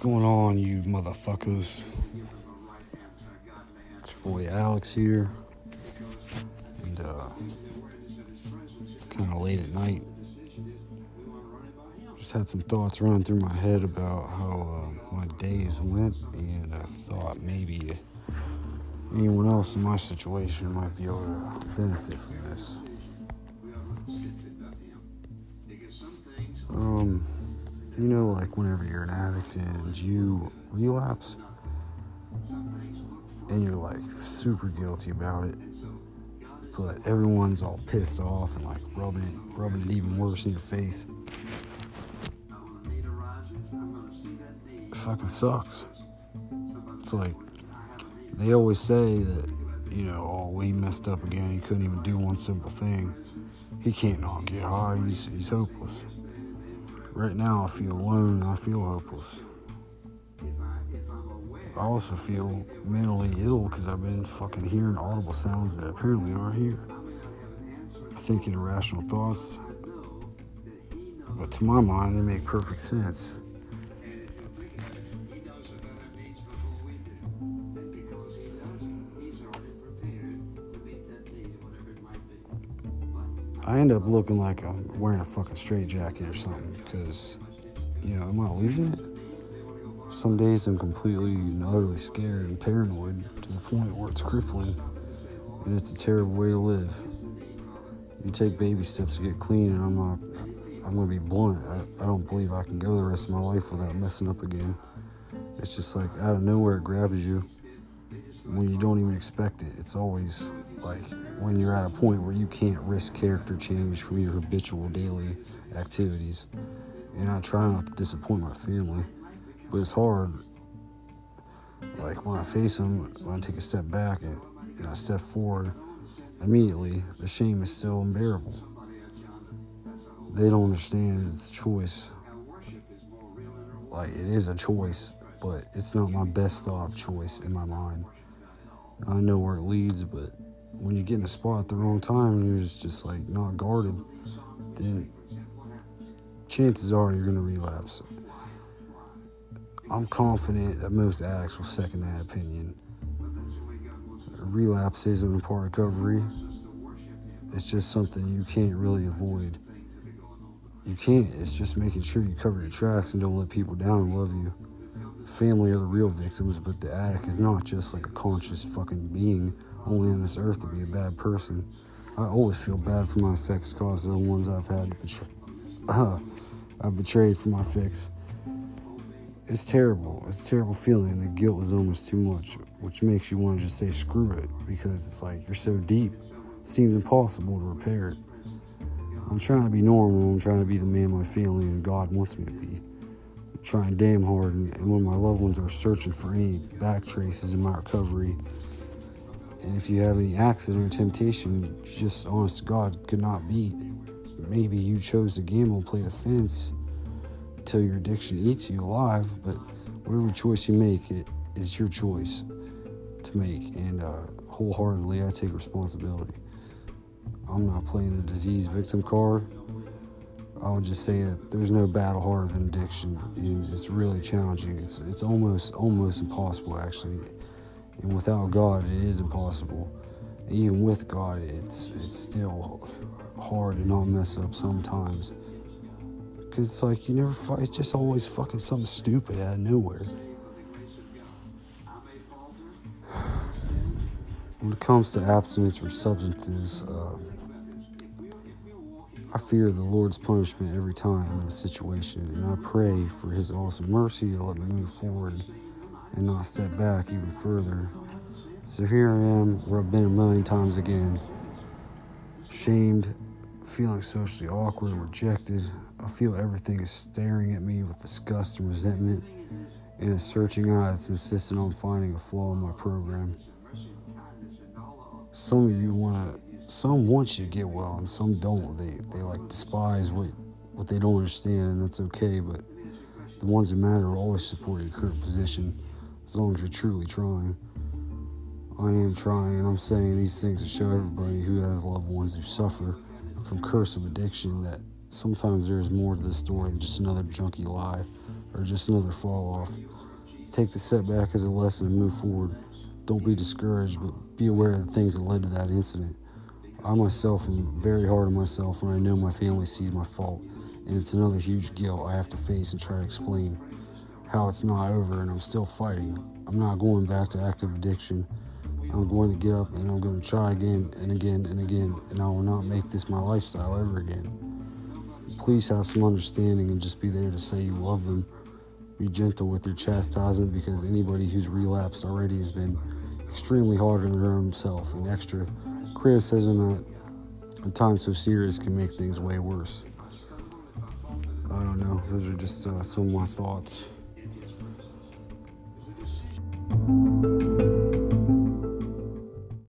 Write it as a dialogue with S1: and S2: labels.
S1: going on, you motherfuckers? It's your boy Alex here. And, uh, it's kind of late at night. Just had some thoughts running through my head about how uh, my days went, and I thought maybe anyone else in my situation might be able to benefit from this. You know, like whenever you're an addict and you relapse, and you're like super guilty about it, but everyone's all pissed off and like rubbing it, rubbing it even worse in your face. It fucking sucks. It's like they always say that, you know, oh, he messed up again. He couldn't even do one simple thing. He can't not get high. He's, he's hopeless. Right now, I feel alone I feel hopeless. I also feel mentally ill because I've been fucking hearing audible sounds that apparently aren't here. Thinking irrational thoughts, but to my mind, they make perfect sense. I end up looking like I'm wearing a fucking straitjacket or something because, you know, am I losing it? Some days I'm completely and utterly scared and paranoid to the point where it's crippling, and it's a terrible way to live. You take baby steps to get clean, and I'm not. I'm gonna be blunt. I, I don't believe I can go the rest of my life without messing up again. It's just like out of nowhere it grabs you when you don't even expect it. It's always like when you're at a point where you can't risk character change from your habitual daily activities. And I try not to disappoint my family, but it's hard. Like when I face them, when I take a step back and, and I step forward, immediately the shame is still unbearable. They don't understand it's a choice. Like it is a choice, but it's not my best thought of choice in my mind. I know where it leads, but when you get in a spot at the wrong time and you're just like not guarded, then chances are you're gonna relapse. I'm confident that most addicts will second that opinion. Relapse isn't a part of recovery. It's just something you can't really avoid. You can't. It's just making sure you cover your tracks and don't let people down and love you. Family are the real victims, but the addict is not just like a conscious fucking being only on this earth to be a bad person. I always feel bad for my effects caused the ones I've had to betray. I've betrayed for my fix. It's terrible. It's a terrible feeling. The guilt is almost too much, which makes you want to just say screw it because it's like you're so deep. It seems impossible to repair it. I'm trying to be normal. I'm trying to be the man my family and God wants me to be. I'm trying damn hard, and, and when my loved ones are searching for any back traces in my recovery, and if you have any accident or temptation, just honest to God, could not beat. Maybe you chose to gamble play the fence until your addiction eats you alive, but whatever choice you make, it is your choice to make. And uh, wholeheartedly, I take responsibility. I'm not playing the disease victim card. I'll just say that there's no battle harder than addiction, and it's really challenging. It's it's almost almost impossible actually and without God, it is impossible. Even with God, it's it's still hard to not mess up sometimes. Cause it's like you never fight. It's just always fucking something stupid out of nowhere. When it comes to abstinence from substances, uh, I fear the Lord's punishment every time in a situation, and I pray for His awesome mercy to let me move forward and not step back even further. So here I am, where I've been a million times again. Shamed, feeling socially awkward and rejected. I feel everything is staring at me with disgust and resentment, and a searching eye that's insisting on finding a flaw in my program. Some of you want to, some want you to get well, and some don't. They they like despise what what they don't understand, and that's okay. But the ones that matter will always support your current position as long as you're truly trying. I am trying, and I'm saying these things to show everybody who has loved ones who suffer from curse of addiction that sometimes there is more to the story than just another junky lie or just another fall off. Take the setback as a lesson and move forward. Don't be discouraged, but be aware of the things that led to that incident. I myself am very hard on myself when I know my family sees my fault, and it's another huge guilt I have to face and try to explain how it's not over and I'm still fighting. I'm not going back to active addiction. I'm going to get up and I'm going to try again and again and again, and I will not make this my lifestyle ever again. Please have some understanding and just be there to say you love them. Be gentle with your chastisement because anybody who's relapsed already has been extremely hard on their own self, and extra criticism at a time so serious can make things way worse. I don't know. Those are just uh, some of my thoughts. Thank you.